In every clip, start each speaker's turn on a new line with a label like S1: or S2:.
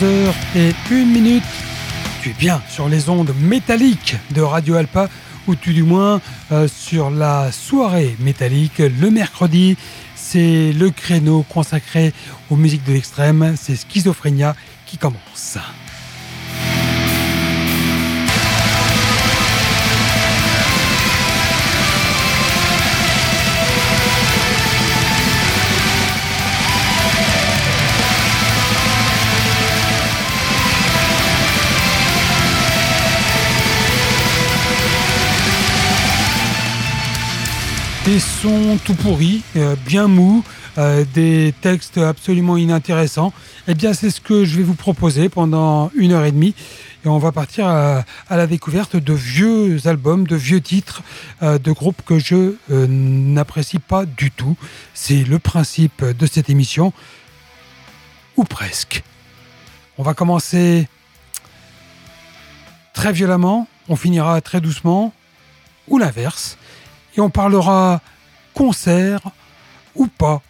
S1: 22h et 1 minute. Tu es bien sur les ondes métalliques de Radio Alpa, ou tu du moins euh, sur la soirée métallique le mercredi. C'est le créneau consacré aux musiques de l'extrême, c'est Schizophrénia qui commence. Des sons tout pourris, euh, bien mous, euh, des textes absolument inintéressants, eh bien c'est ce que je vais vous proposer pendant une heure et demie. Et on va partir à, la découverte de vieux albums, de vieux titres euh, de groupes que je n'apprécie pas du tout. C'est le principe de cette émission, ou presque. On va commencer très violemment, on finira très doucement, ou l'inverse et on parlera concert ou pas.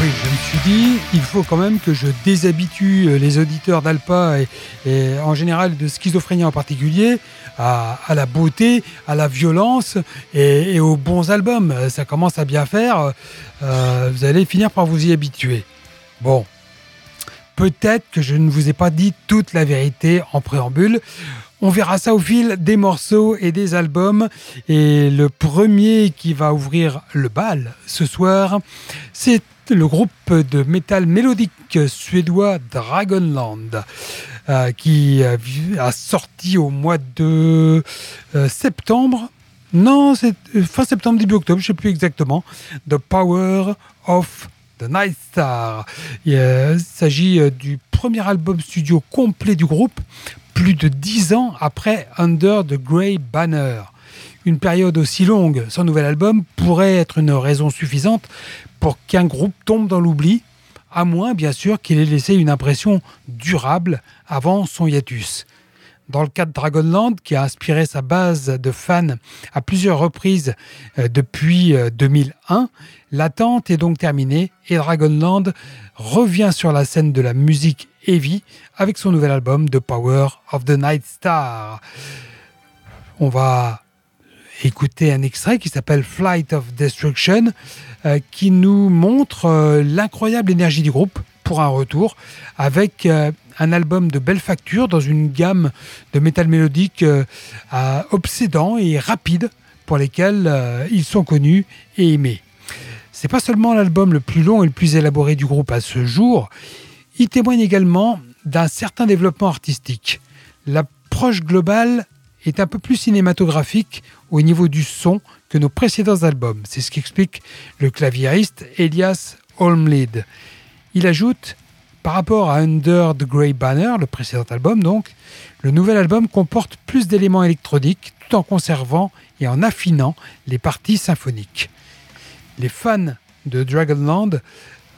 S1: Oui, je me suis dit, il faut quand même que je déshabitue les auditeurs d'Alpa et, en général de schizophrénie en particulier à, la beauté, à la violence et, aux bons albums. Ça commence à bien faire. Euh, vous allez finir par vous y habituer. Bon, peut-être que je ne vous ai pas dit toute la vérité en préambule. On verra ça au fil des morceaux et des albums. Et le premier qui va ouvrir le bal ce soir, c'est le groupe de métal mélodique suédois Dragonland. Euh, qui a sorti au mois de euh, septembre. Non, c'est euh, fin septembre, début octobre, je ne sais plus exactement. The Power of the Night Star. Il s'agit du premier album studio complet du groupe, plus de dix ans après Under the Grey Banner. Une période aussi longue sans nouvel album pourrait être une raison suffisante pour qu'un groupe tombe dans l'oubli à moins bien sûr qu'il ait laissé une impression durable avant son hiatus. Dans le cas de Dragonland, qui a inspiré sa base de fans à plusieurs reprises euh, depuis 2001, euh, l'attente est donc terminée et Dragonland revient sur la scène de la musique heavy avec son nouvel album The Power of the Night Star. On va écouter un extrait qui s'appelle Flight of Destruction. Euh, qui nous montre euh, l'incroyable énergie du groupe pour un retour avec euh, un album de belle facture dans une gamme de métal mélodique obsédant et rapide pour lesquels ils sont connus et aimés. C'est pas seulement l'album le plus long et le plus élaboré du groupe à ce jour, il témoigne également d'un certain développement artistique. L'approche globale est un peu plus cinématographique au niveau du son que nos précédents albums. C'est ce qu'explique le claviériste Elias Holmlid. Il ajoute par rapport à Under the Grey Banner, le précédent album donc, le nouvel album comporte plus d'éléments électroniques tout en conservant et en affinant les parties symphoniques. Les fans de Dragonland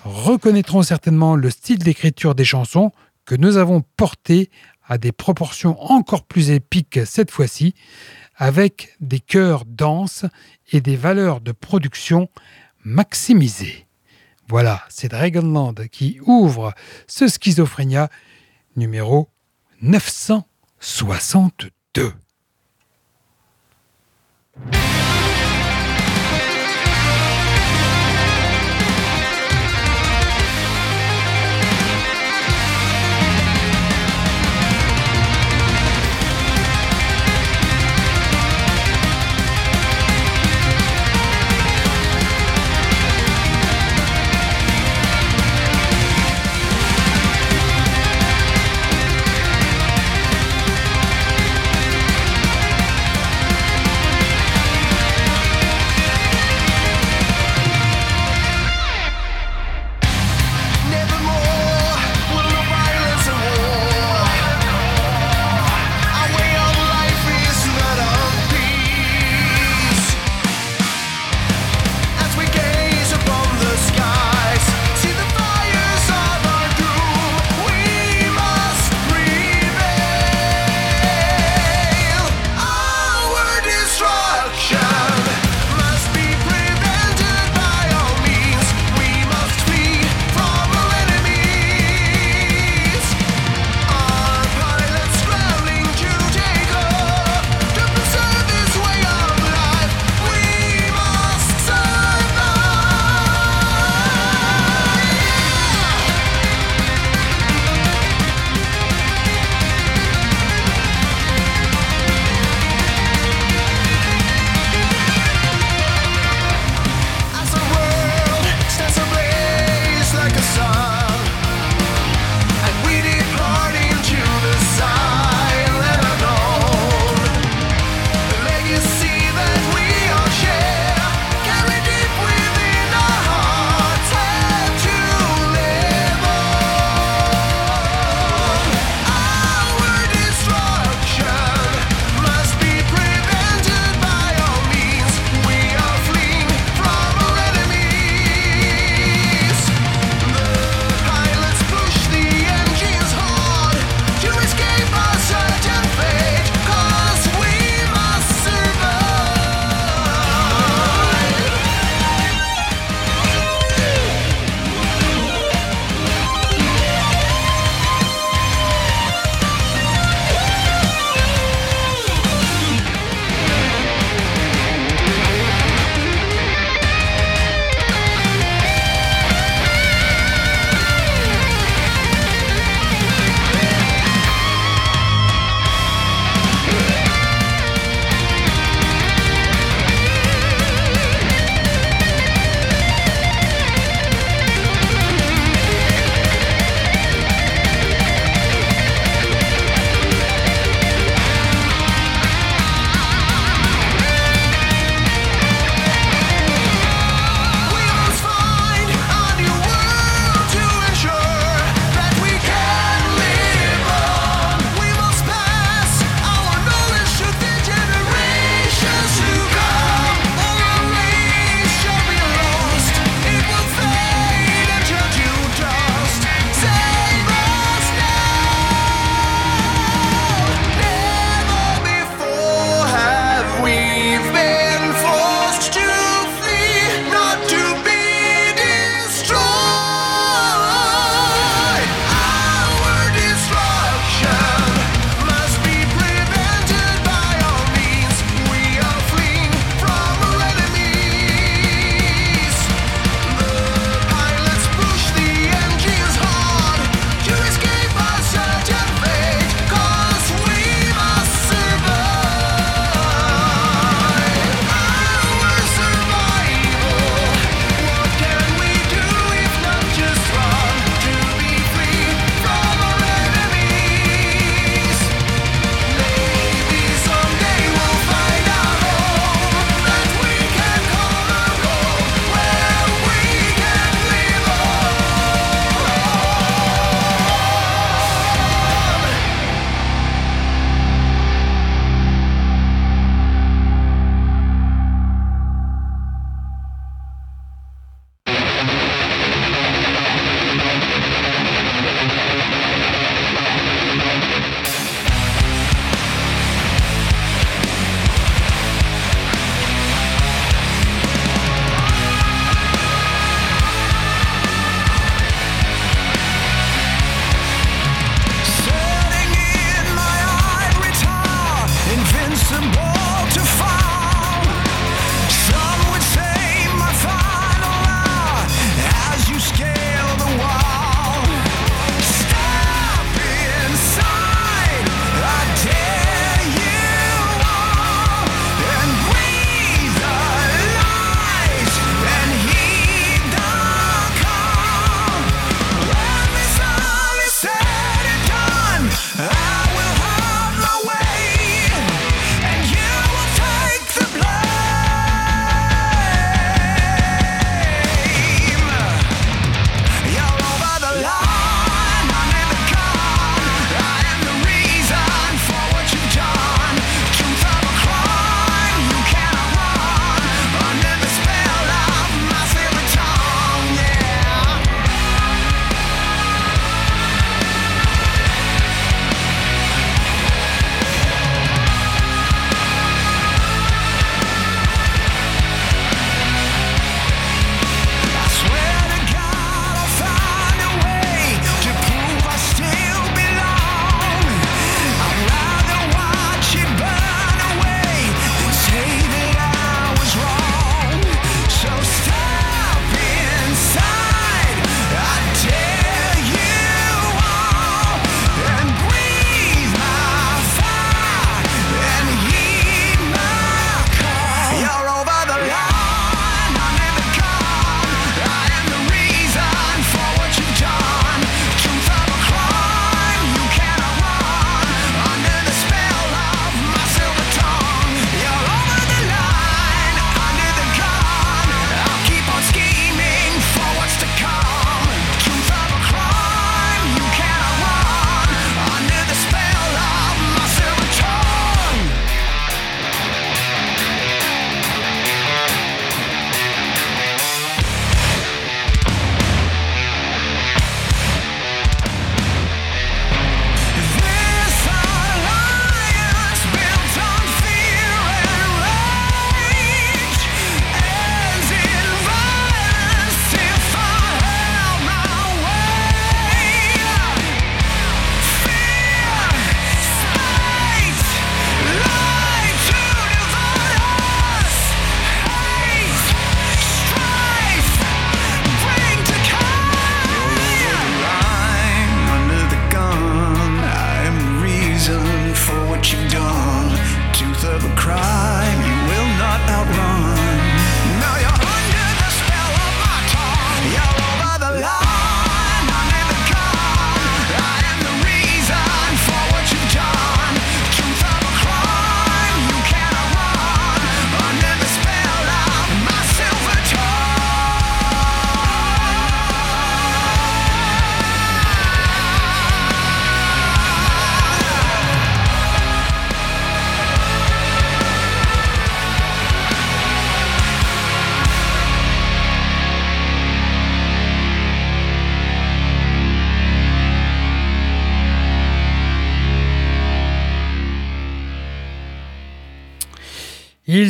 S1: reconnaîtront certainement le style d'écriture des chansons que nous avons porté à des proportions encore plus épiques cette fois-ci, avec des chœurs denses et des valeurs de production maximisées. Voilà, c'est Dragonland qui ouvre ce Schizophrénia numéro 962.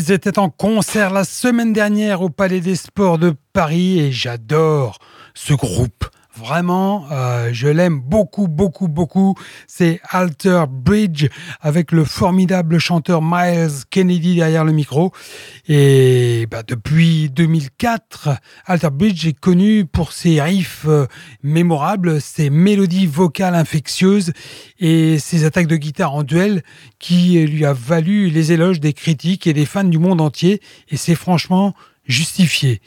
S1: Ils étaient en concert la semaine dernière au Palais des Sports de Paris et j'adore ce groupe. Vraiment, euh, je l'aime beaucoup, beaucoup, beaucoup. C'est Alter Bridge avec le formidable chanteur Miles Kennedy derrière le micro. Et bah, depuis 2004, Alter Bridge est connu pour ses riffs euh, mémorables, ses mélodies vocales infectieuses et ses attaques de guitare en duel qui lui a valu les éloges des critiques et des fans du monde entier. Et c'est franchement justifié.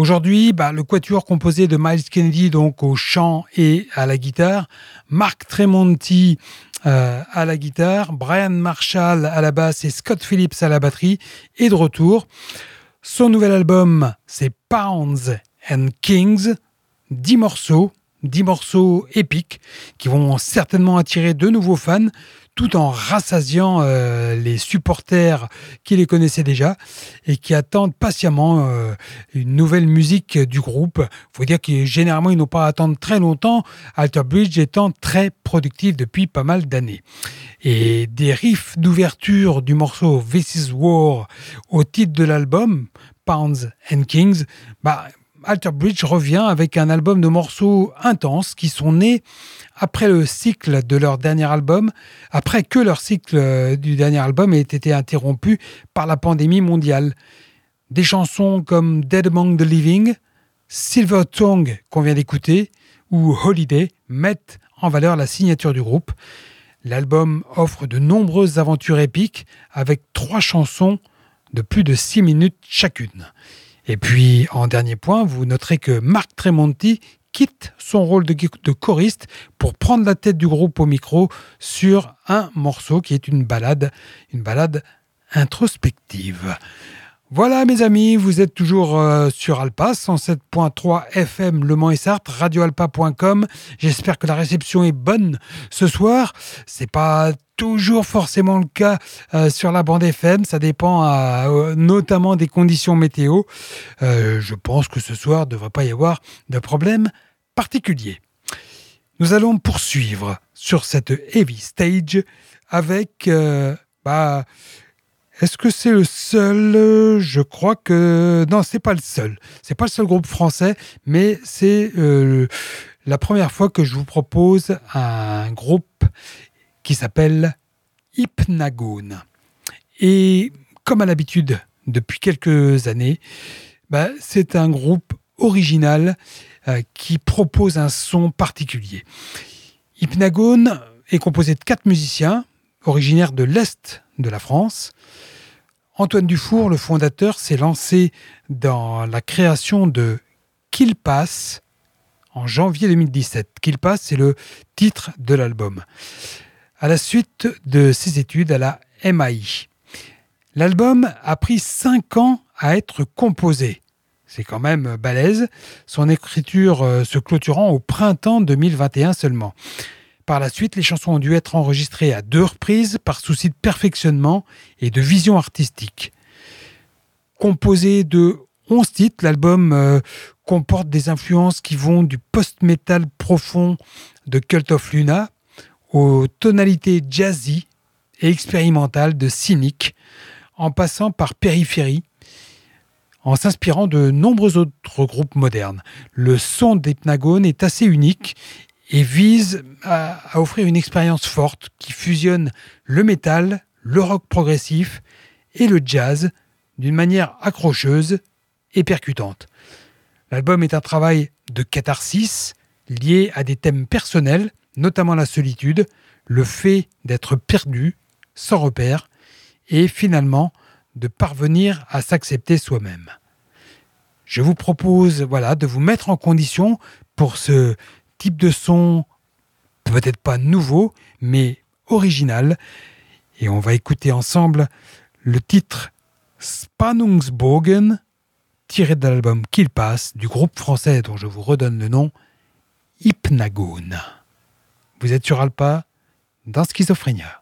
S1: Aujourd'hui, bah, le quatuor composé de Miles Kennedy donc au chant et à la guitare, Mark Tremonti euh, à la guitare, Brian Marshall à la basse et Scott Phillips à la batterie est de retour. Son nouvel album, c'est Pounds and Kings, 10 morceaux, 10 morceaux épiques qui vont certainement attirer de nouveaux fans tout en rassasiant euh, les supporters qui les connaissaient déjà et qui attendent patiemment euh, une nouvelle musique du groupe. Il faut dire que généralement, ils n'ont pas à attendre très longtemps, Alter Bridge étant très productif depuis pas mal d'années. Et des riffs d'ouverture du morceau This is War au titre de l'album, Pounds and Kings, bah, Alter Bridge revient avec un album de morceaux intenses qui sont nés après le cycle de leur dernier album, après que leur cycle euh, du dernier album ait été interrompu par la pandémie mondiale. Des chansons comme Dead Among the Living, Silver Tongue qu'on vient d'écouter, ou Holiday mettent en valeur la signature du groupe. L'album offre de nombreuses aventures épiques avec trois chansons de plus de six minutes chacune. Et puis, en dernier point, vous noterez que Marc Tremonti quitte son rôle de, choriste pour prendre la tête du groupe au micro sur un morceau qui est une balade, une balade introspective. Voilà mes amis, vous êtes toujours euh, sur Alpa 107.3 FM Le Mans et Sarthe, radioalpa.com. J'espère que la réception est bonne ce soir. C'est pas toujours forcément le cas euh, sur la bande FM, ça dépend euh, notamment des conditions météo. je pense que ce soir ne devrait pas y avoir de problème particulier. Nous allons poursuivre sur cette heavy stage avec bah, est-ce que c'est le seul? Je crois que non, c'est pas le seul. C'est pas le seul groupe français, mais c'est euh, la première fois que je vous propose un groupe qui s'appelle Hypnagone. Et comme à l'habitude depuis quelques années, bah, c'est un groupe original euh, qui propose un son particulier. Hypnagone est composé de quatre musiciens originaires de l'Est de la France. Antoine Dufour, le fondateur, s'est lancé dans la création de Qu'il passe en janvier 2017. Qu'il passe, c'est le titre de l'album. À la suite de ses études à la MAI. L'album a pris cinq ans à être composé. C'est quand même balèze, son écriture euh, se clôturant au printemps 2021 seulement. Par la suite, les chansons ont dû être enregistrées à deux reprises par souci de perfectionnement et de vision artistique. Composé de 11 titres, l'album euh, comporte des influences qui vont du post-metal profond de Cult of Luna aux tonalités jazzy et expérimentales de Cynic, en passant par Périphérie, en s'inspirant de nombreux autres groupes modernes. Le son d'Hypnagone est assez unique et vise à, offrir une expérience forte qui fusionne le métal, le rock progressif et le jazz d'une manière accrocheuse et percutante. L'album est un travail de catharsis lié à des thèmes personnels, notamment la solitude, le fait d'être perdu, sans repère, et finalement de parvenir à s'accepter soi-même. Je vous propose voilà, de vous mettre en condition pour ce type de son peut-être pas nouveau, mais original. Et on va écouter ensemble le titre Spannungsbogen, tiré de l'album Qu'il passe, du groupe français dont je vous redonne le nom, Hypnagone. Vous êtes sur Alpa, dans Schizophrénia.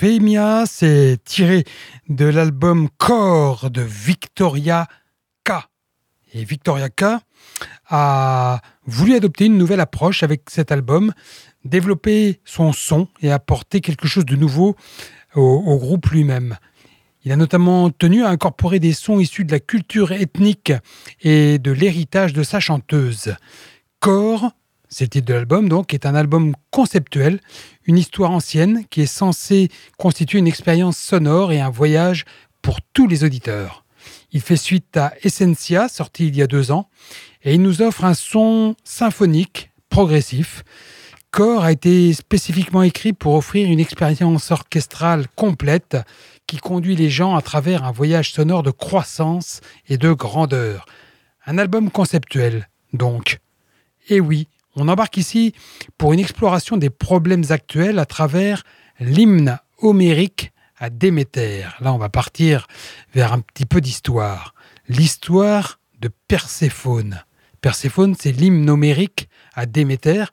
S1: Blasphemia, c'est tiré de l'album Core de Victoria K. Et Victoria K a voulu adopter une nouvelle approche avec cet album, développer son son et apporter quelque chose de nouveau au, au groupe lui-même. Il a notamment tenu à incorporer des sons issus de la culture ethnique et de l'héritage de sa chanteuse. Core c'est le titre de l'album, donc, est un album conceptuel, une histoire ancienne qui est censée constituer une expérience sonore et un voyage pour tous les auditeurs. Il fait suite à Essentia, sorti il y a deux ans, et il nous offre un son symphonique, progressif. Core a été spécifiquement écrit pour offrir une expérience orchestrale complète qui conduit les gens à travers un voyage sonore de croissance et de grandeur. Un album conceptuel, donc. Et oui, on embarque ici pour une exploration des problèmes actuels à travers l'hymne homérique à Déméter. Là, on va partir vers un petit peu d'histoire. L'histoire de Perséphone. Perséphone, c'est l'hymne homérique à Déméter,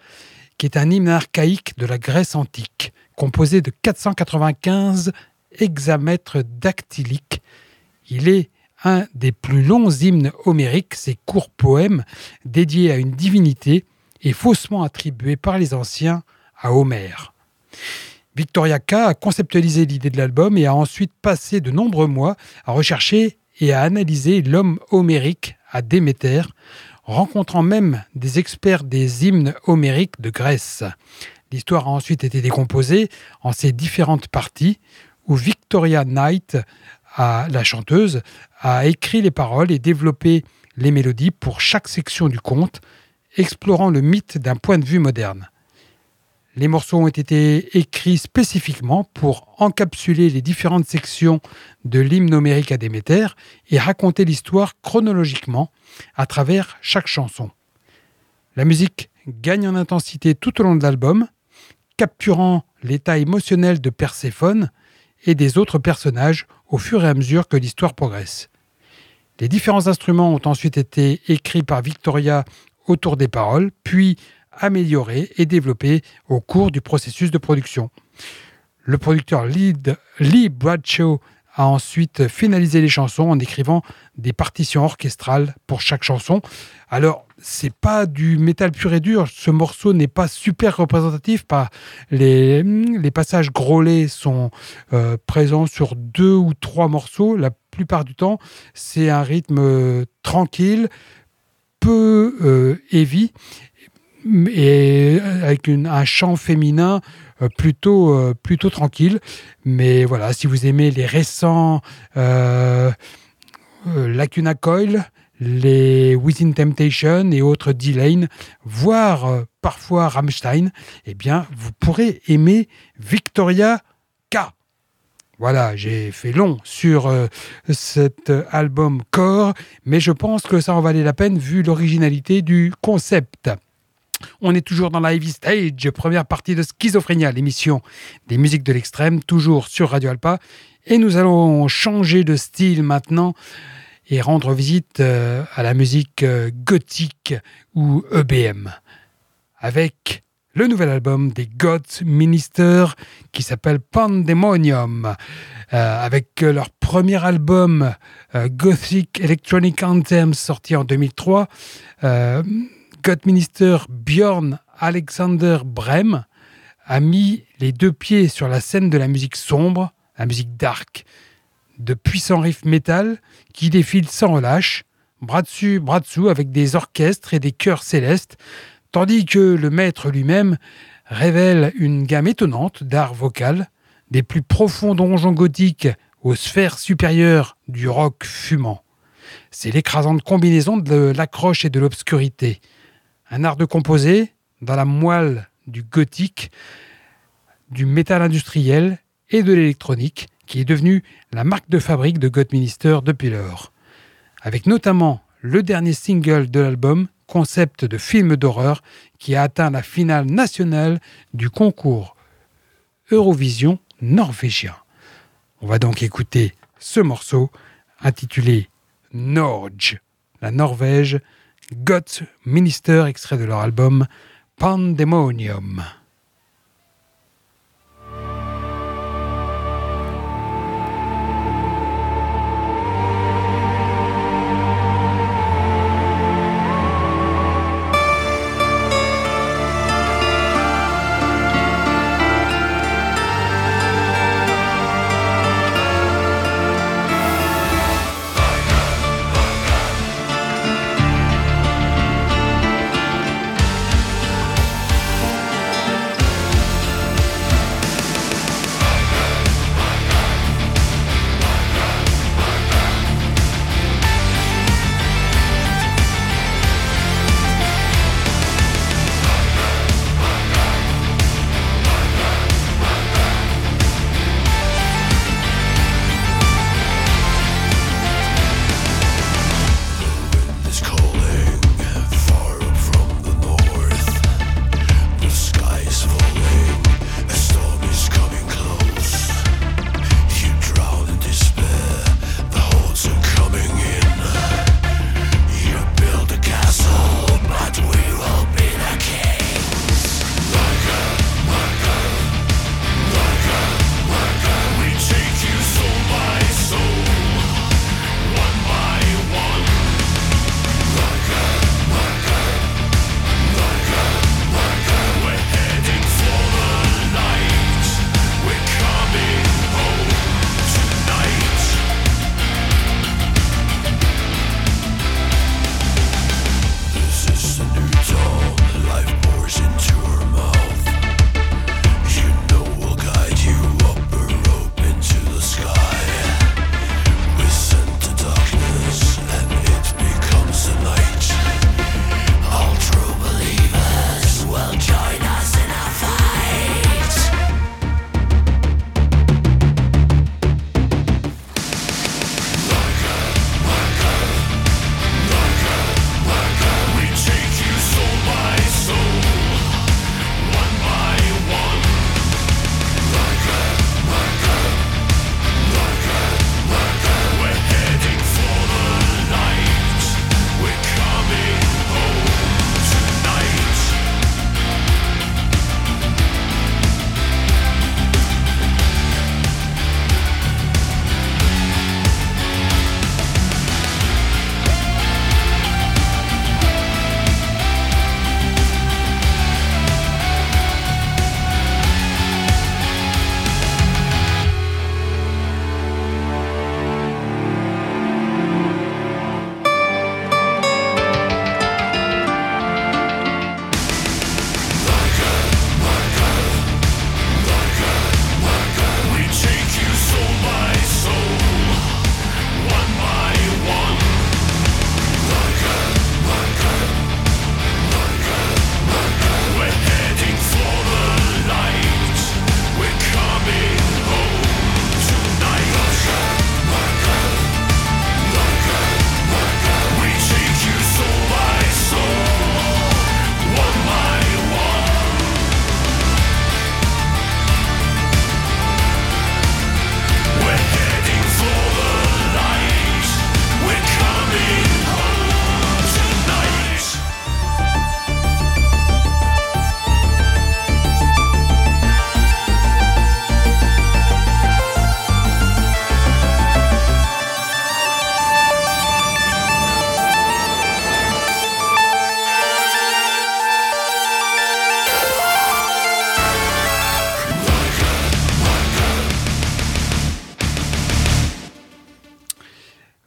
S1: qui est un hymne archaïque de la Grèce antique, composé de 495 hexamètres dactyliques. Il est un des plus longs hymnes homériques, ces courts poèmes dédiés à une divinité et faussement attribué par les anciens à Homère. Victoria K a conceptualisé l'idée de l'album et a ensuite passé de nombreux mois à rechercher et à analyser l'homme homérique à Déméter, rencontrant même des experts des hymnes homériques de Grèce. L'histoire a ensuite été décomposée en ces différentes parties où Victoria Knight, la chanteuse, a écrit les paroles et développé les mélodies pour chaque section du conte, explorant le mythe d'un point de vue moderne. Les morceaux ont été écrits spécifiquement pour encapsuler les différentes sections de l'hymne homérique à Déméter et raconter l'histoire chronologiquement à travers chaque chanson. La musique gagne en intensité tout au long de l'album, capturant l'état émotionnel de Perséphone et des autres personnages au fur et à mesure que l'histoire progresse. Les différents instruments ont ensuite été écrits par Victoria autour des paroles, puis amélioré et développé au cours du processus de production. Le producteur Lee Bradshaw a ensuite finalisé les chansons en écrivant des partitions orchestrales pour chaque chanson. Alors, c'est pas du métal pur et dur. Ce morceau n'est pas super représentatif. Pas les, les passages grôlés sont euh, présents sur deux ou trois morceaux. La plupart du temps, c'est un rythme euh, tranquille, peu euh, heavy et avec un chant féminin euh, plutôt, euh, plutôt tranquille. Mais voilà, si vous aimez les récents Lacuna Coil, les Within Temptation et autres D-Lane, voire parfois Rammstein, eh bien, vous pourrez aimer Victoria K. Voilà, j'ai fait long sur euh, cet album Core, mais je pense que ça en valait la peine vu l'originalité du concept. On est toujours dans la Stage, première partie de Schizophrénia, l'émission des musiques de l'extrême, toujours sur Radio Alpa. Et nous allons changer de style maintenant et rendre visite euh, à la musique euh, gothique ou EBM. Avec le nouvel album des Gods Minister qui s'appelle Pandemonium. Euh, avec leur premier album euh, Gothic Electronic Anthem sorti en 2003, euh, God Minister Björn Alexander Brem a mis les deux pieds sur la scène de la musique sombre, la musique dark, de puissants riffs métal qui défilent sans relâche, bras dessus, bras dessous, avec des orchestres et des chœurs célestes, tandis que le maître lui-même révèle une gamme étonnante d'art vocal, des plus profonds donjons gothiques aux sphères supérieures du rock fumant. C'est l'écrasante combinaison de l'accroche et de l'obscurité. Un art de composer dans la moelle du gothique, du métal industriel et de l'électronique, qui est devenu la marque de fabrique de God Minister depuis lors. Avec notamment le dernier single de l'album, concept de film d'horreur qui a atteint la finale nationale du concours Eurovision norvégien. On va donc écouter ce morceau intitulé Norge, la Norvège, God's Minister, extrait de leur album Pandemonium.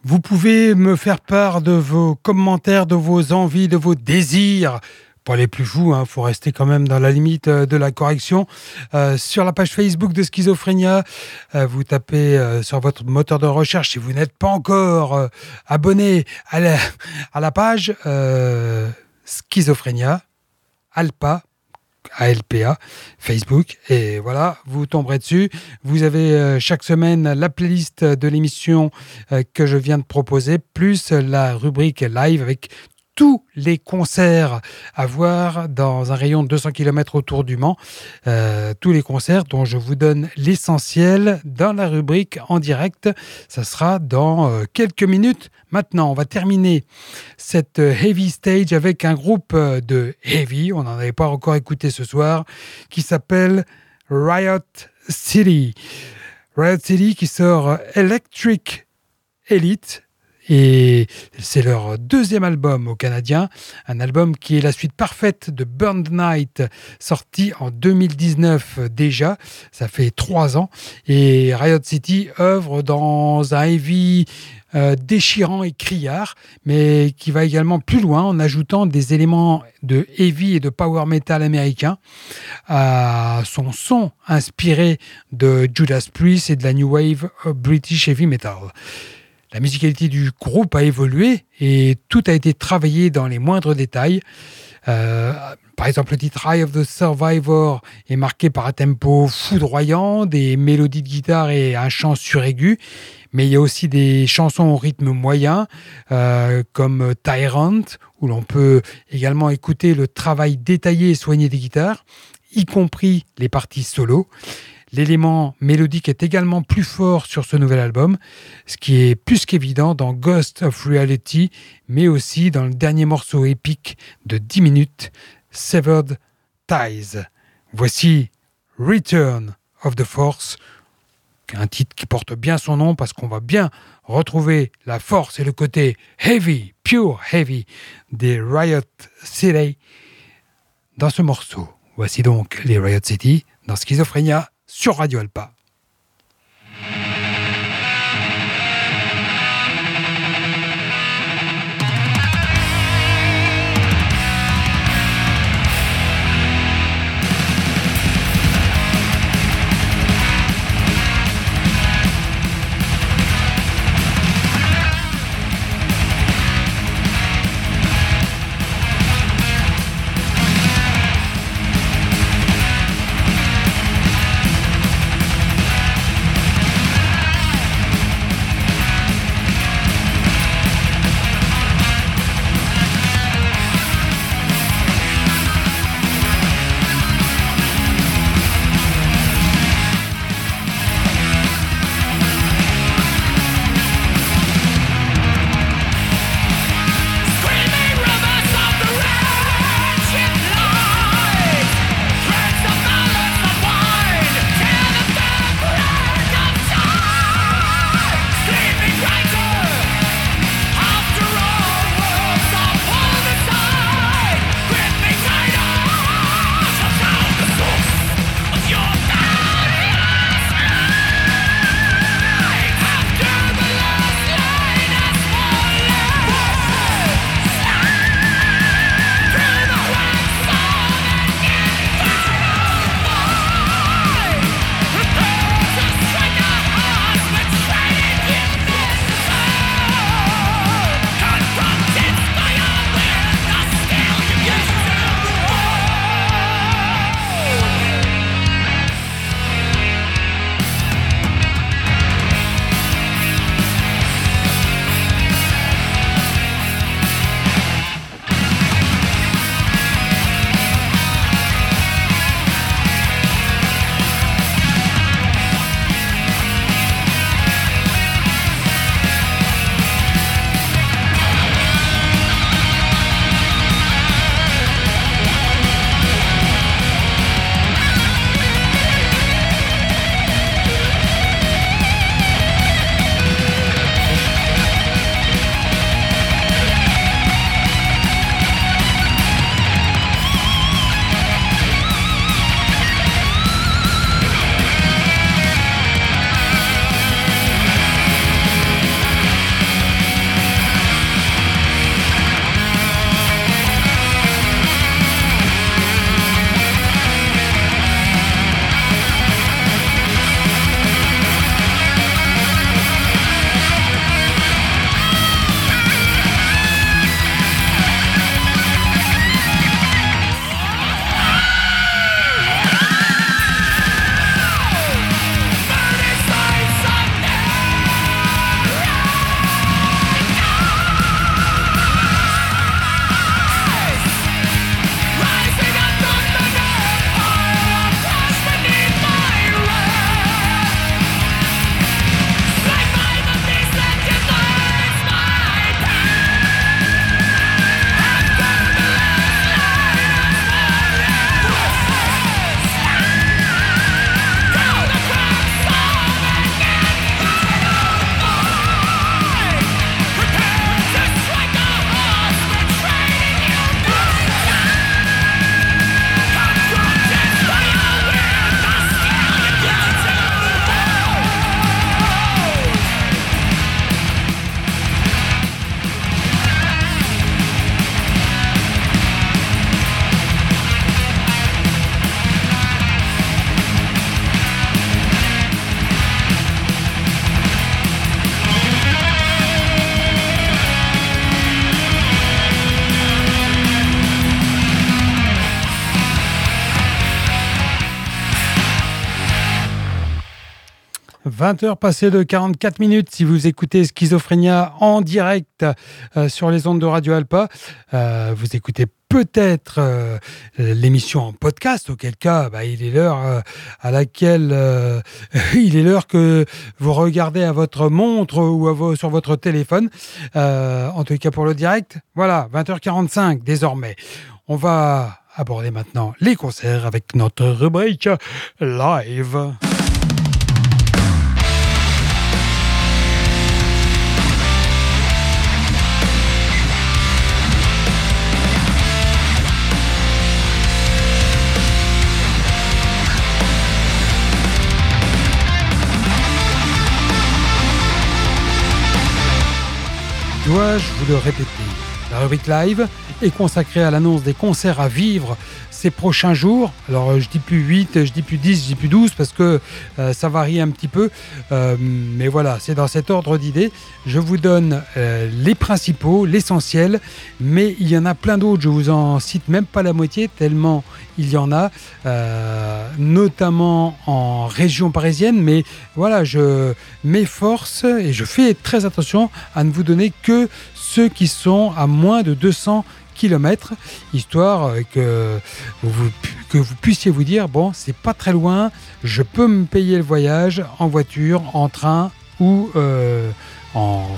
S1: Vous pouvez me faire part de vos commentaires, de vos envies, de vos désirs pour les plus fous, il hein, faut rester quand même dans la limite euh, de la correction. Euh, sur la page Facebook de Schizophrénia, euh, vous tapez sur votre moteur de recherche si vous n'êtes pas encore abonné à la, à la page Schizophrénia, Alpa, ALPA, Facebook. Et voilà, vous tomberez dessus. Vous avez chaque semaine la playlist de l'émission que je viens de proposer, plus la rubrique live avec tous les concerts à voir dans un rayon de 200 km autour du Mans. Euh, tous les concerts dont je vous donne l'essentiel dans la rubrique en direct. Ça sera dans euh, quelques minutes. Maintenant, on va terminer cette euh, heavy stage avec un groupe de heavy, on n'en avait pas encore écouté ce soir, qui s'appelle Riot City. Riot City qui sort Electric Elite et c'est leur deuxième album au Canadien, un album qui est la suite parfaite de Burned Night, sorti en 2019 déjà, ça fait trois ans. Et Riot City œuvre dans un heavy euh, déchirant et criard, mais qui va également plus loin en ajoutant des éléments de heavy et de power metal américain à son son inspiré de Judas Priest et de la new wave British heavy metal. La musicalité du groupe a évolué et tout a été travaillé dans les moindres détails. Euh, par exemple, le titre Eye of the Survivor est marqué par un tempo foudroyant, des mélodies de guitare et un chant suraigu. Mais il y a aussi des chansons au rythme moyen, euh, comme Tyrant, où l'on peut également écouter le travail détaillé et soigné des guitares, y compris les parties solo. L'élément mélodique est également plus fort sur ce nouvel album, ce qui est plus qu'évident dans Ghost of Reality, mais aussi dans le dernier morceau épique de 10 minutes, Severed Ties. Voici Return of the Force, un titre qui porte bien son nom parce qu'on va bien retrouver la force et le côté heavy, pure heavy des Riot City dans ce morceau. Voici donc les Riot City dans Schizophrénia sur Radio Alpa. 20h passées de 44 minutes si vous écoutez Schizophrénia en direct euh, sur les ondes de Radio Alpa. Euh, vous écoutez peut-être euh, l'émission en podcast, auquel cas bah, il est l'heure à laquelle il est l'heure que vous regardez à votre montre ou sur votre téléphone. en tout cas pour le direct, voilà, 20h45 désormais. On va aborder maintenant les concerts avec notre rubrique live. Dois-je vous le répéter La rubrique live est consacrée à l'annonce des concerts à vivre ces prochains jours. Alors euh, je dis plus 8, je dis plus 10, je dis plus 12 parce que euh, ça varie un petit peu. Euh, mais voilà, c'est dans cet ordre d'idées. Je vous donne les principaux, l'essentiel, mais il y en a plein d'autres. Je vous en cite même pas la moitié tellement il y en a, notamment en région parisienne. Mais voilà, je m'efforce et je fais très attention à ne vous donner que ceux qui sont à moins de 200 kilomètres, histoire euh, que vous, que vous puissiez vous dire, bon, c'est pas très loin, je peux me payer le voyage en voiture, en train ou euh, en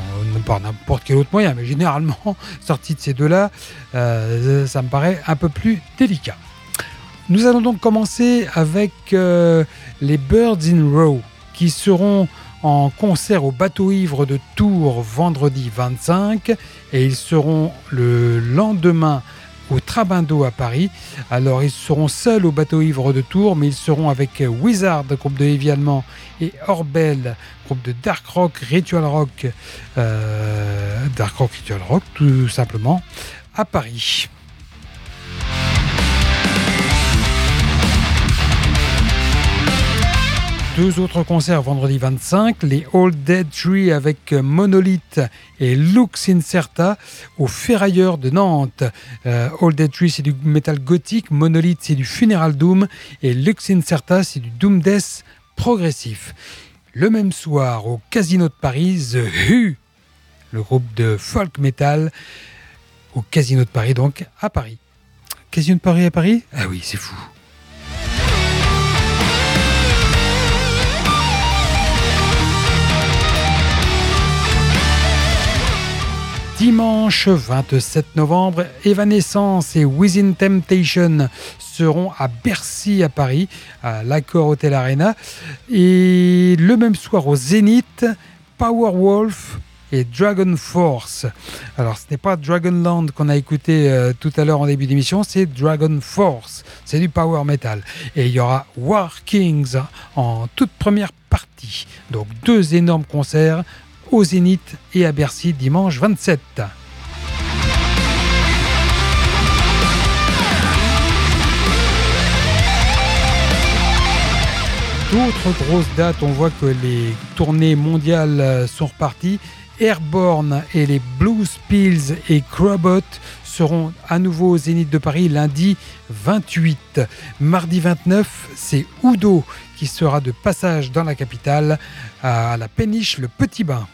S1: par n'importe quel autre moyen, mais généralement, sorti de ces deux-là, euh, ça me paraît un peu plus délicat. Nous allons donc commencer avec les Birds in Row, qui seront en concert au bateau ivre de Tours vendredi 25 et ils seront le lendemain au Trabindo à Paris. Alors ils seront seuls au bateau ivre de Tours, mais ils seront avec Wizard, groupe de heavy allemand, et Orbel, groupe de dark rock, ritual rock, euh, dark rock, ritual rock, tout simplement, à Paris. Deux autres concerts vendredi 25, les Old Dead Tree avec Monolith et Lux Incerta au Ferrailleur de Nantes. Euh, Old Dead Tree c'est du metal gothique, Monolith c'est du Funeral Doom et Lux Incerta c'est du Doom Death progressif. Le même soir au Casino de Paris, The Who, le groupe de folk metal au Casino de Paris donc à Paris. Casino de Paris à Paris? Ah oui, c'est fou. Dimanche 27 novembre, Evanescence et Within Temptation seront à Bercy à Paris, à l'Accord Hotel Arena. Et le même soir au Zénith, Powerwolf et Dragon Force. Alors ce n'est pas Dragonland qu'on a écouté euh, tout à l'heure en début d'émission, c'est Dragon Force. C'est du power metal. Et il y aura War Kings en toute première partie. Donc deux énormes concerts au Zénith et à Bercy dimanche 27. D'autres grosses dates, on voit que les tournées mondiales sont reparties. Airborne et les Blues Pills et Crobot seront à nouveau au Zénith de Paris lundi 28. Mardi 29, c'est Udo qui sera de passage dans la capitale à la péniche Le Petit Bain.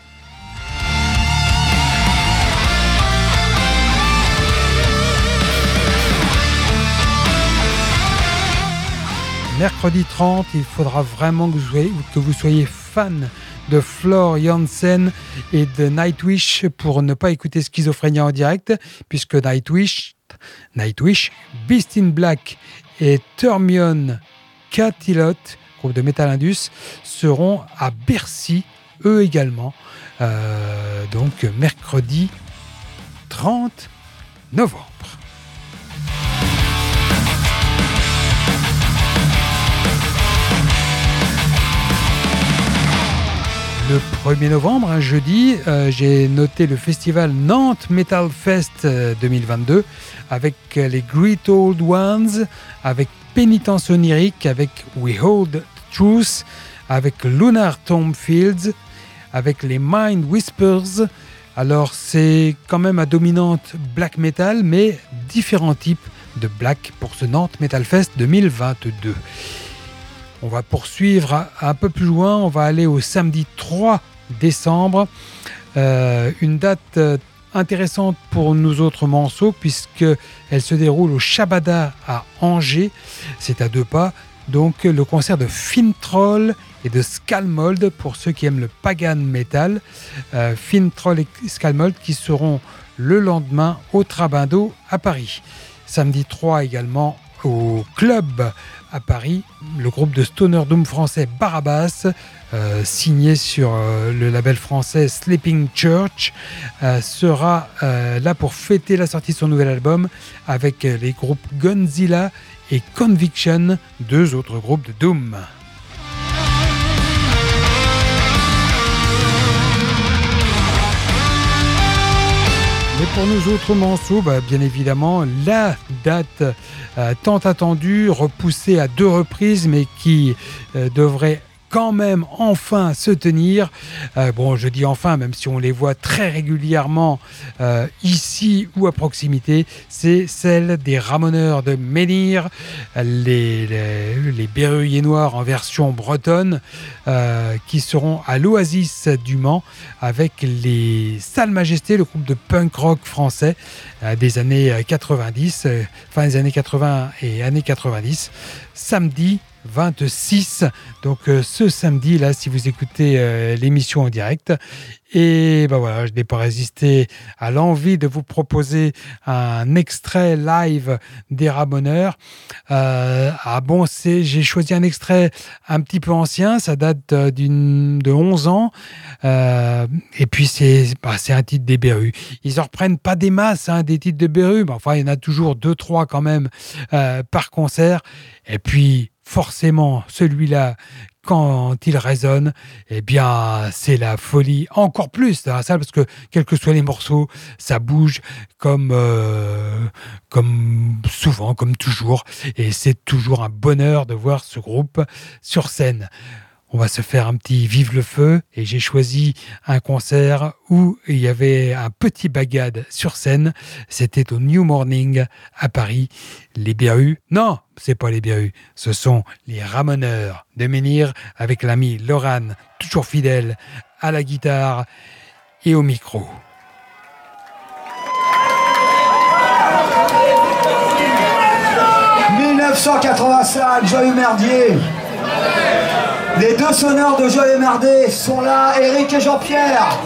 S1: Mercredi 30, il faudra vraiment que vous soyez, fan de Flor Janssen et de Nightwish pour ne pas écouter Schizophrénia en direct, puisque Nightwish, Nightwish, Beast in Black et Termion Catilot, groupe de Metal Indus, seront à Bercy, eux également, euh, donc mercredi 30 novembre. Le 1er novembre, un jeudi, euh, j'ai noté le festival Nantes Metal Fest 2022 euh, avec euh, les Great Old Ones, avec Pénitence Onirique, avec We Hold Truth, avec Lunar Tomb Fields, avec les Mind Whispers. Alors c'est quand même à dominante black metal, mais différents types de black pour ce Nantes Metal Fest 2022. On va poursuivre un peu plus loin, on va aller au samedi 3 décembre, euh, une date euh, intéressante pour nous autres Manceaux puisqu'elle se déroule au Shabada à Angers, c'est à deux pas. Donc le concert de Fintroll et de Skalmold pour ceux qui aiment le pagan metal. Euh, Fintroll et Skalmold qui seront le lendemain au Trabindo à Paris. Samedi 3 également au club à Paris, le groupe de Stoner Doom français Barabas, euh, signé sur euh, le label français Sleeping Church, euh, sera là pour fêter la sortie de son nouvel album avec les groupes Gunzilla et Conviction, deux autres groupes de Doom. Mais pour nous autres manceaux, bah, bien évidemment, la date euh, tant attendue, repoussée à deux reprises, mais qui euh, devrait quand même enfin se tenir. Euh, bon, je dis enfin, même si on les voit très régulièrement euh, ici ou à proximité, c'est celle des ramoneurs de Menhir, les, les, noirs en version bretonne, euh, qui seront à l'Oasis du Mans avec les Sales Majestés, le groupe de punk rock français des années 90, fin des années 80 et années 90, samedi 26. Donc euh, ce samedi, là, si vous écoutez euh, l'émission en direct. Et ben voilà, je n'ai pas résisté à l'envie de vous proposer un extrait live des Ramoneurs. Euh, ah bon, c'est, j'ai choisi un extrait un petit peu ancien, ça date d'une, de 11 ans. et puis c'est, bah, c'est un titre des Berus. Ils en reprennent pas des masses, hein, des titres de Berus, mais enfin il y en a toujours deux, trois quand même par concert. Et puis forcément, celui-là, quand il résonne, eh bien, c'est la folie encore plus dans parce que, quels que soient les morceaux, ça bouge comme, euh, comme souvent, comme toujours. Et c'est toujours un bonheur de voir ce groupe sur scène on va se faire un petit vive le feu et j'ai choisi un concert où il y avait un petit bagade sur scène. C'était au New Morning à Paris. Les Berus, non, c'est pas les Berus, ce sont les Ramoneurs de Menhir avec l'ami Loran, toujours fidèle à la guitare et au micro.
S2: « 1985, joyeux merdier les deux sonneurs de Joël Merdé sont là, Eric et Jean-Pierre.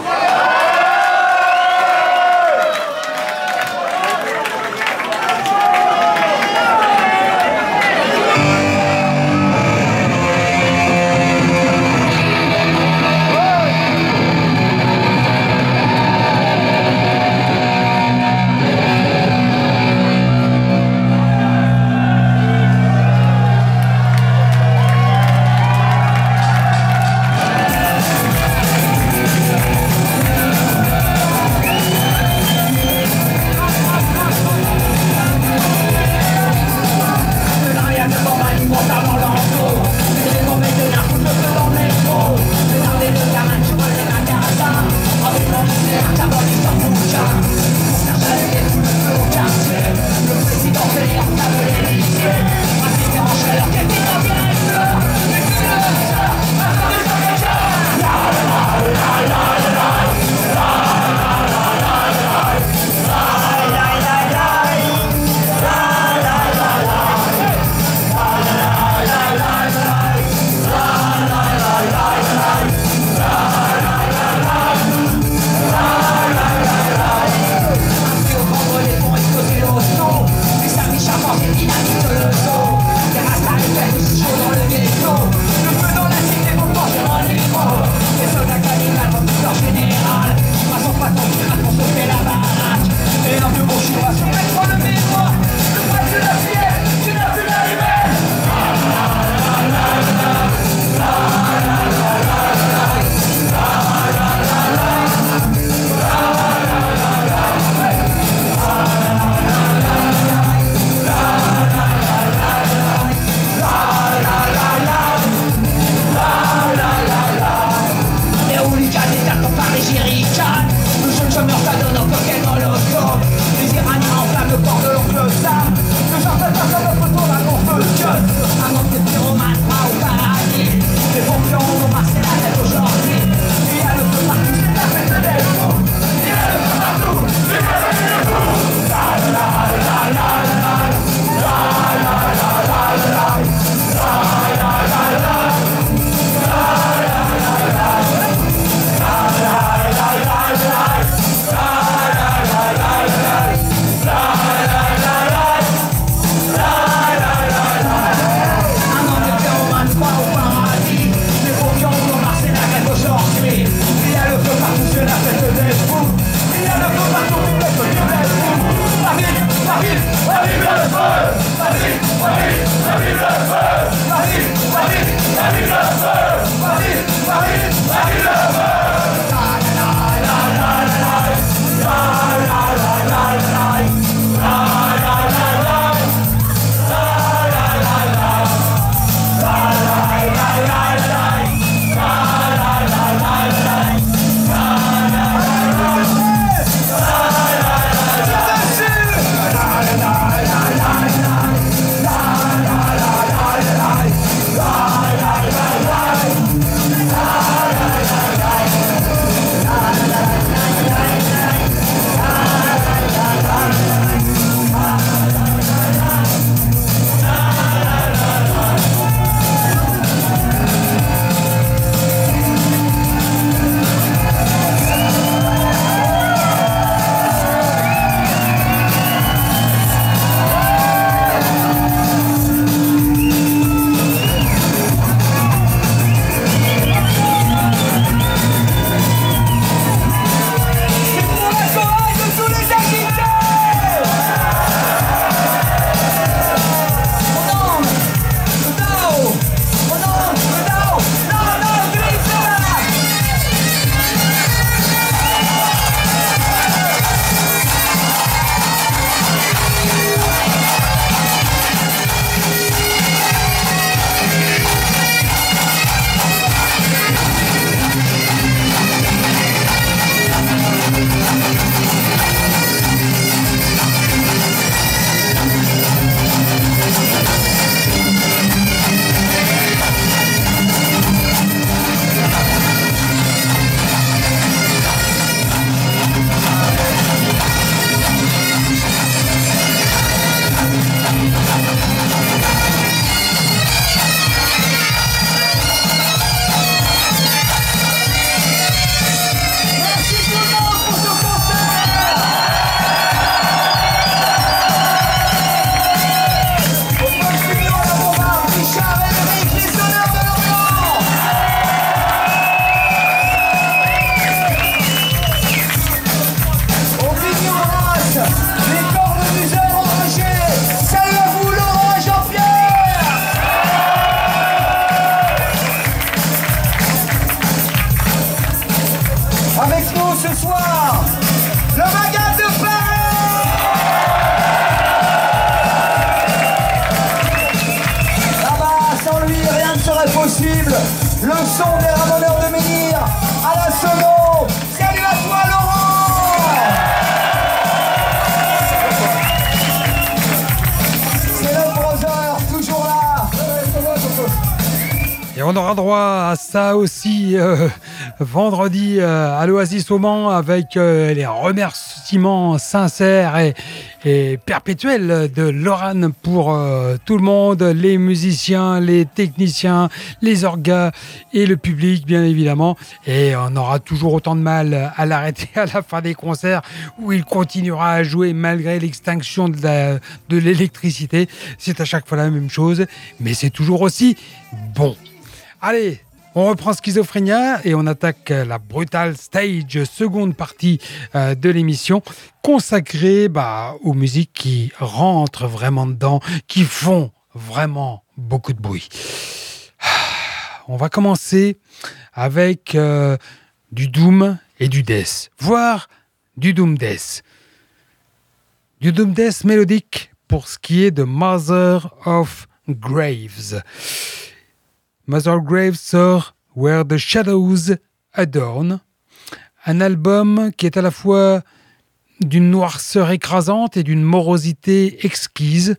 S1: On aura droit à ça aussi euh, vendredi euh, à l'Oasis au Mans avec euh, les remerciements sincères et, perpétuels de Lorane pour tout le monde, les musiciens, les techniciens, les orgas et le public bien évidemment. Et on aura toujours autant de mal à l'arrêter à la fin des concerts où il continuera à jouer malgré l'extinction de l'électricité. C'est à chaque fois la même chose, mais c'est toujours aussi bon. Allez, on reprend Schizophrénia et on attaque la Brutal Stage, seconde partie euh, de l'émission, consacrée bah, aux musiques qui rentrent vraiment dedans, qui font vraiment beaucoup de bruit. On va commencer avec euh, du Doom et du Death, voire du Doom Death. Du Doom Death mélodique pour ce qui est de Mother of Graves. Mother Graves sort Where the Shadows Adorn, un album qui est à la fois d'une noirceur écrasante et d'une morosité exquise,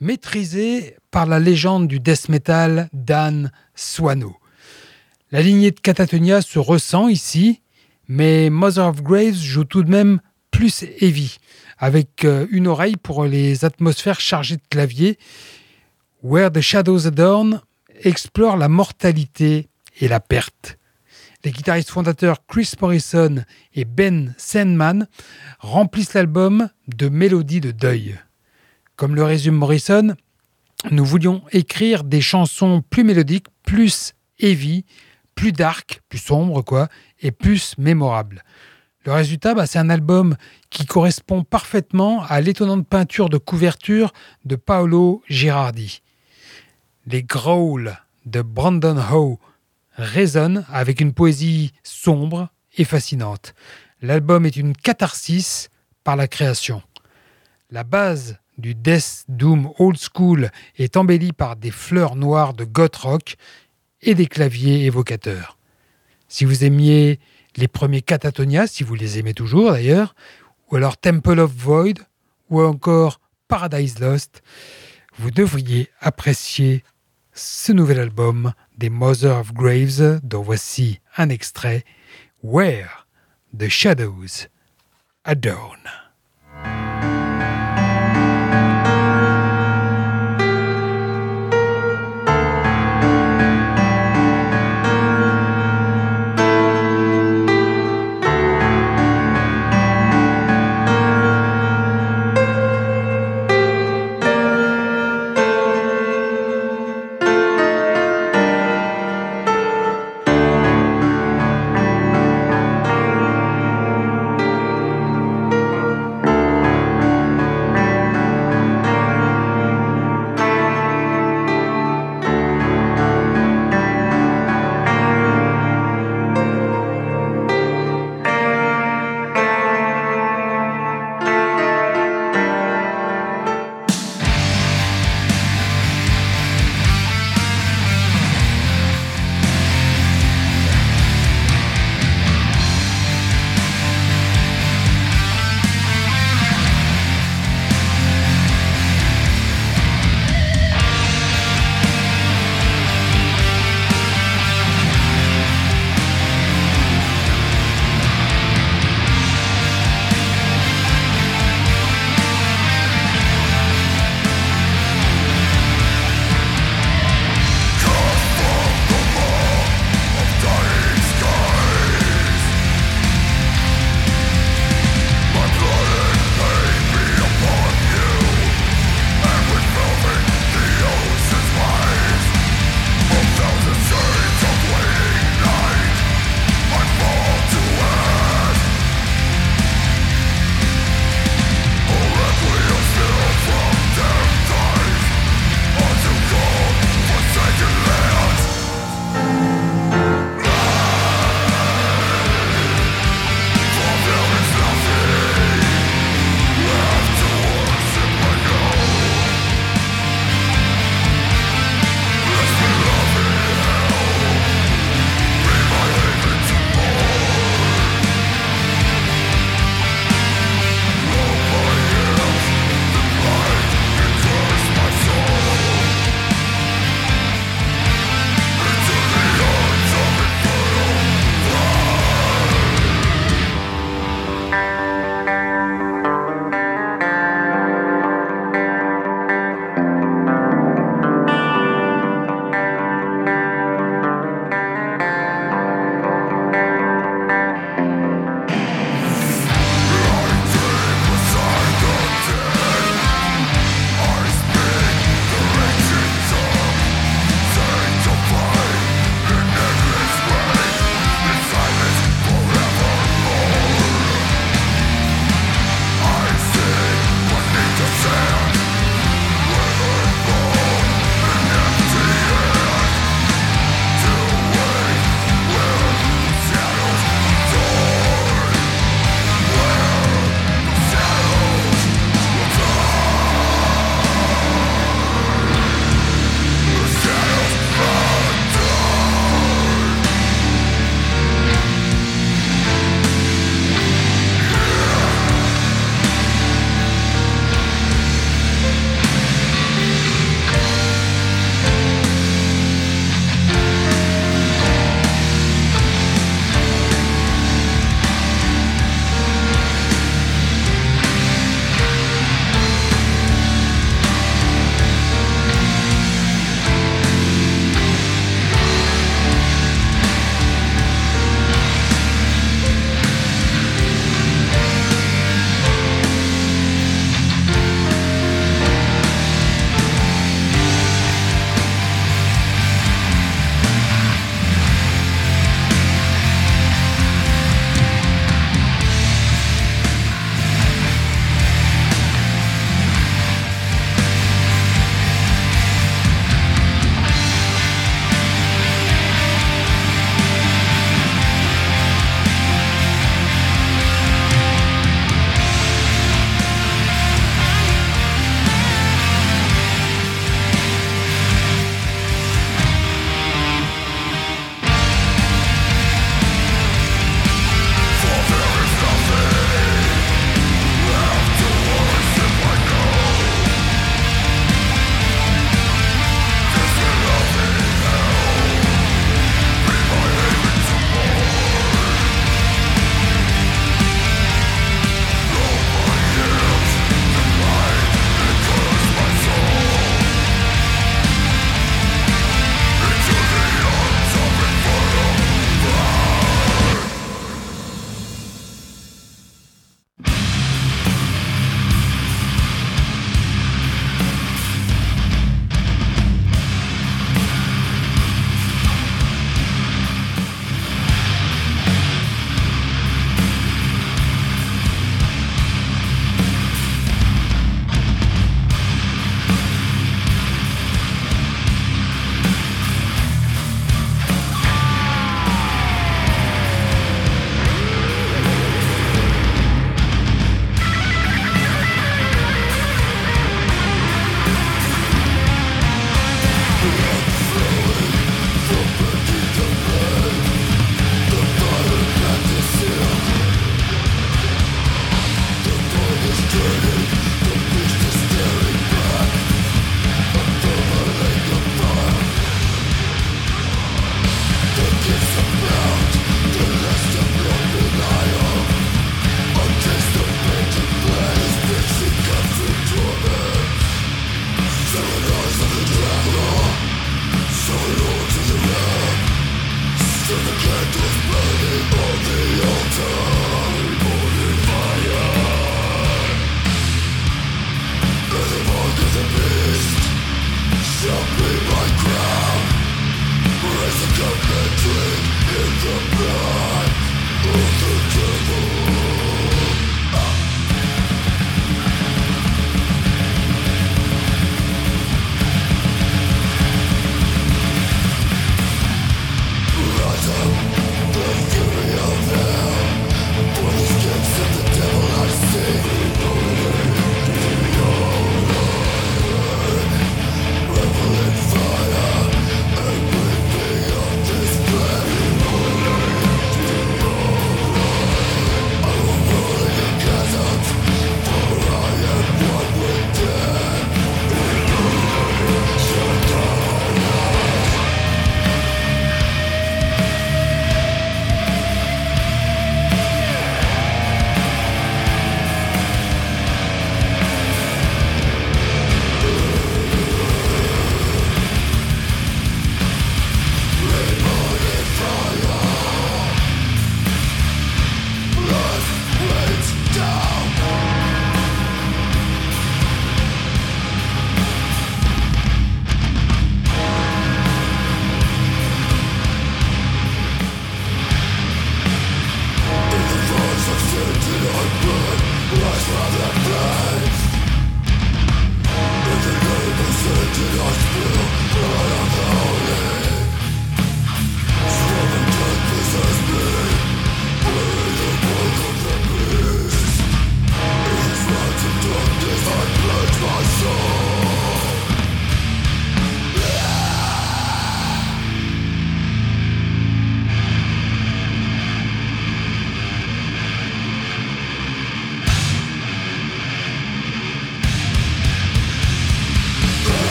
S1: maîtrisé par la légende du death metal Dan Swano. La lignée de Catatonia se ressent ici, mais Mother of Graves joue tout de même plus heavy, avec euh, une oreille pour les atmosphères chargées de clavier. Where the Shadows Adorn explore la mortalité et la perte. Les guitaristes fondateurs Chris Morrison et Ben Sandman remplissent l'album de mélodies de deuil. Comme le résume Morrison, nous voulions écrire des chansons plus mélodiques, plus heavy, plus dark, plus sombre quoi, et plus mémorables. Le résultat, bah, c'est un album qui correspond parfaitement à l'étonnante peinture de couverture de Paolo Girardi. Les growls de Brandon Howe résonnent avec une poésie sombre et fascinante. L'album est une catharsis par la création. La base du Death Doom Old School est embellie par des fleurs noires de goth rock et des claviers évocateurs. Si vous aimiez les premiers Catatonia, si vous les aimez toujours d'ailleurs, ou alors Temple of Void, ou encore Paradise Lost, vous devriez apprécier ce nouvel album des Mother of Graves, dont voici un extrait, Where the Shadows Adorn.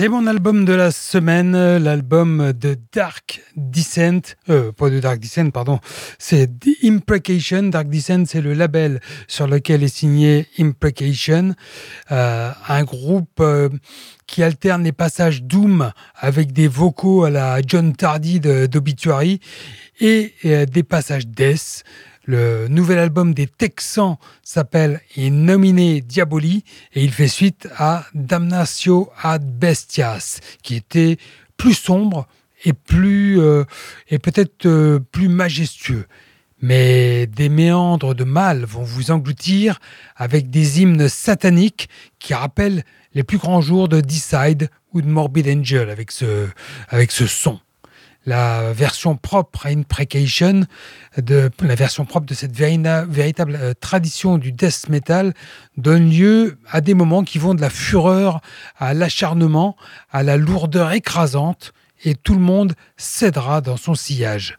S1: C'est mon album de la semaine, l'album de Dark Descent, euh, pas de Dark Descent, pardon, c'est The Imprecation. Dark Descent, c'est le label sur lequel est signé Imprecation, euh, un groupe euh, qui alterne les passages Doom avec des vocaux à la John Tardy d'Obituary et des passages Death. Le nouvel album des Texans s'appelle nomine Diaboli et il fait suite à Damnatio ad Bestias, qui était plus sombre et plus euh, et peut-être euh, plus majestueux. Mais des méandres de mal vont vous engloutir avec des hymnes sataniques qui rappellent les plus grands jours de Decide ou de Morbid Angel avec ce, avec ce son la version propre à Imprecation, de, la version propre de cette véritable euh, tradition du death metal, donne lieu à des moments qui vont de la fureur à l'acharnement, à la lourdeur écrasante, et tout le monde cédera dans son sillage.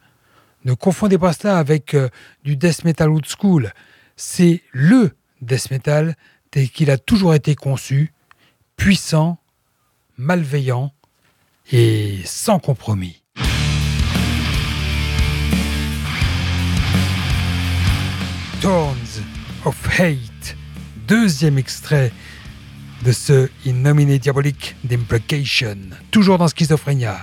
S1: Ne confondez pas cela avec euh, du death metal old school. C'est le death metal tel qu'il a toujours été conçu, puissant, malveillant et sans compromis. Thorns of Hate, deuxième extrait de ce In diabolique d'Imprecation, toujours dans Schizophrénia.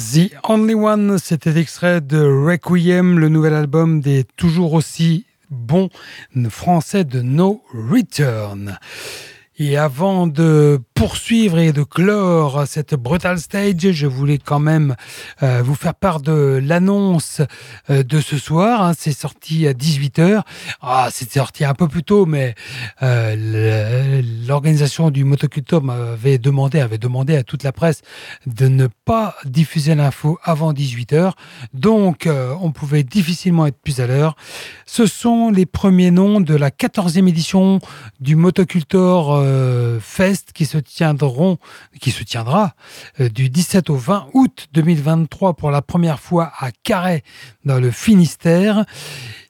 S1: The Only One, c'était extrait de Requiem, le nouvel album des toujours aussi bons français de No Return. Et avant de poursuivre et de clore cette Brutal Stage, je voulais quand même euh, vous faire part de l'annonce euh, de ce soir. Hein. C'est sorti à 18h. Ah, c'est sorti un peu plus tôt, mais euh, l'organisation du motoculture m'avait demandé, avait demandé à toute la presse de ne pas diffuser l'info avant 18h. Donc, on pouvait difficilement être plus à l'heure. Ce sont les premiers noms de la 14e édition du Motocultor Fest qui se tiendront, qui se tiendra euh, du 17 au 20 août 2023 pour la première fois à Carhaix dans le Finistère.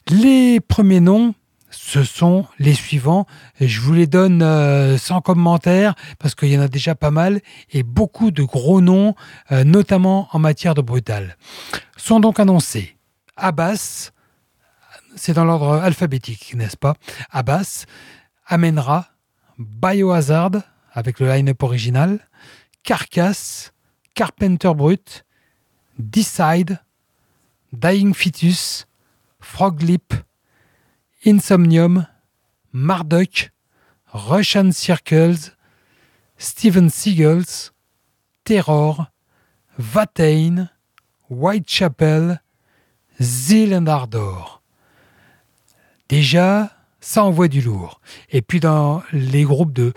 S1: Les premiers noms, ce sont les suivants. Je vous les donne euh, sans commentaire parce qu'il y en a déjà pas mal et beaucoup de gros noms, euh, notamment en matière de brutal. Sont donc annoncés Abbas, c'est dans l'ordre alphabétique, n'est-ce pas? Abbas, Amenra, Biohazard, avec le line-up original, Carcass, Carpenter Brut, Decide, Dying Fetus, Froglip, Insomnium, Marduk, Russian Circles, Steven Seagulls, Terror, Vatain, Whitechapel, Zeal and Ardor. Déjà, ça envoie du lourd. Et puis dans les groupes de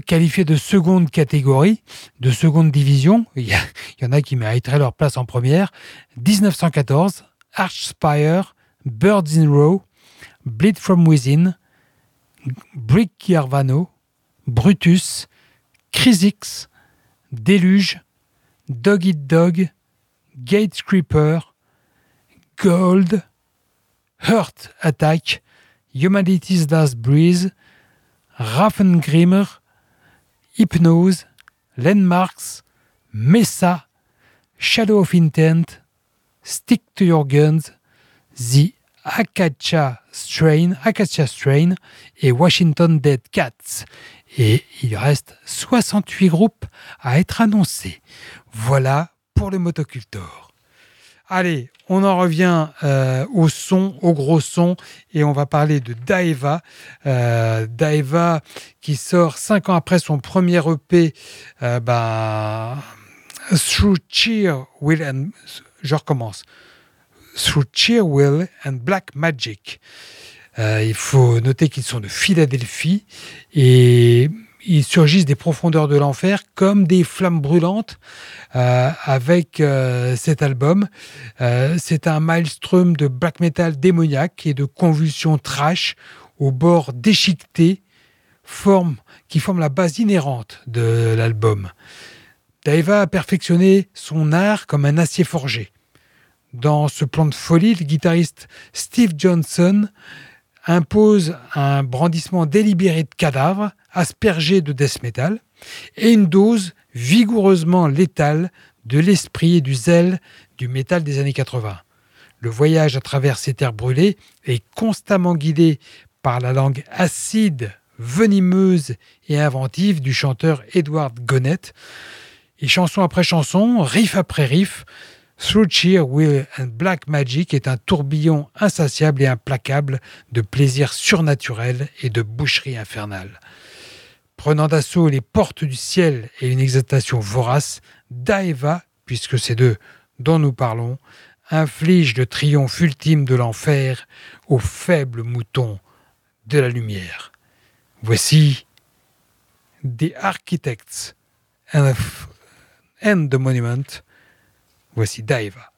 S1: qualifiés de seconde catégorie, de seconde division. Il y, en a qui mériteraient leur place en première. 1914, Archspire, Birds in Row, Bleed from Within, Brick Brutus, Crisix, Déluge, Dog Eat Dog, Gate Creeper, Gold, Hurt Attack, Humanity's Last Breeze, Raffengrimmer, Hypnose, Landmarks, Mesa, Shadow of Intent, Stick to Your Guns, The Acacia Strain, Acacia Strain et Washington Dead Cats. Et il reste 68 groupes à être annoncés. Voilà pour le motocultor. Allez, on en revient euh, au son, au gros son, et on va parler de Daeva. Euh, Daeva qui sort cinq ans après son premier EP, euh, ben, Through Cheer Will and... Je recommence. Through Cheer Will and Black Magic. il faut noter qu'ils sont de Philadelphie et ils surgissent des profondeurs de l'enfer comme des flammes brûlantes euh, avec euh, cet album. Euh, c'est un maelstrom de black metal démoniaque et de convulsions trash au bord déchiqueté qui forme la base inhérente de l'album. Daiva a perfectionné son art comme un acier forgé. Dans ce plan de folie, le guitariste Steve Johnson impose un brandissement délibéré de cadavres, aspergé de death metal, et une dose vigoureusement létale de l'esprit et du zèle du métal des années 80. Le voyage à travers ces terres brûlées est constamment guidé par la langue acide, venimeuse et inventive du chanteur Edward Gonnet. Et chanson après chanson, riff après riff, Through Cheer, Will and Black Magic est un tourbillon insatiable et implacable de plaisir surnaturel et de boucherie infernale. Prenant d'assaut les portes du ciel et une exaltation vorace, Daeva, puisque c'est d'eux dont nous parlons, inflige le triomphe ultime de l'enfer aux faibles moutons de la lumière. Voici The Architects and, the Monument Voici Daiva.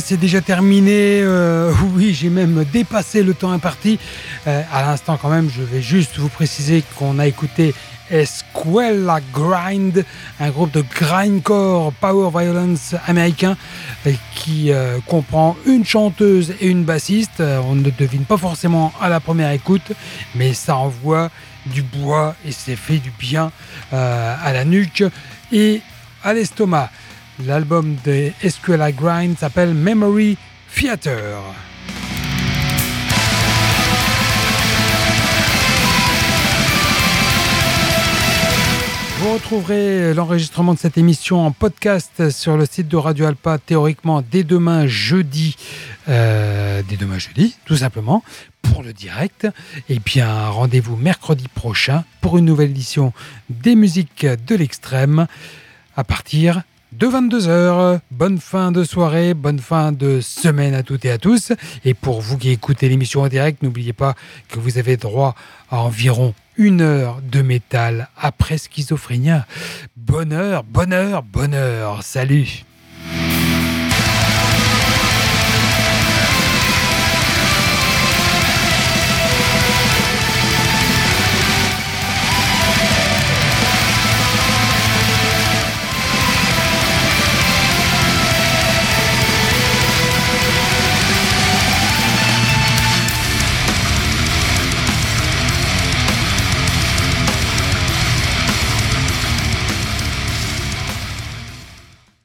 S1: C'est déjà terminé. Euh, oui, j'ai même dépassé le temps imparti. Euh, à l'instant, quand même, je vais juste vous préciser qu'on a écouté Escuela Grind, un groupe de grindcore power violence américain euh, qui comprend une chanteuse et une bassiste. On ne devine pas forcément à la première écoute, mais ça envoie du bois et c'est fait du bien à la nuque et à l'estomac. L'album de SQLI Grind s'appelle Memory Theater. Vous retrouverez l'enregistrement de cette émission en podcast sur le site de Radio Alpa théoriquement dès demain jeudi. Euh, dès demain jeudi, tout simplement, pour le direct. Et bien, rendez-vous mercredi prochain pour une nouvelle édition des musiques de l'extrême à partir de 22h. Bonne fin de soirée, bonne fin de semaine à toutes et à tous. Et pour vous qui écoutez l'émission en direct, n'oubliez pas que vous avez droit à environ une heure de métal après schizophrénia. Bonheur, bonheur, bonheur. Salut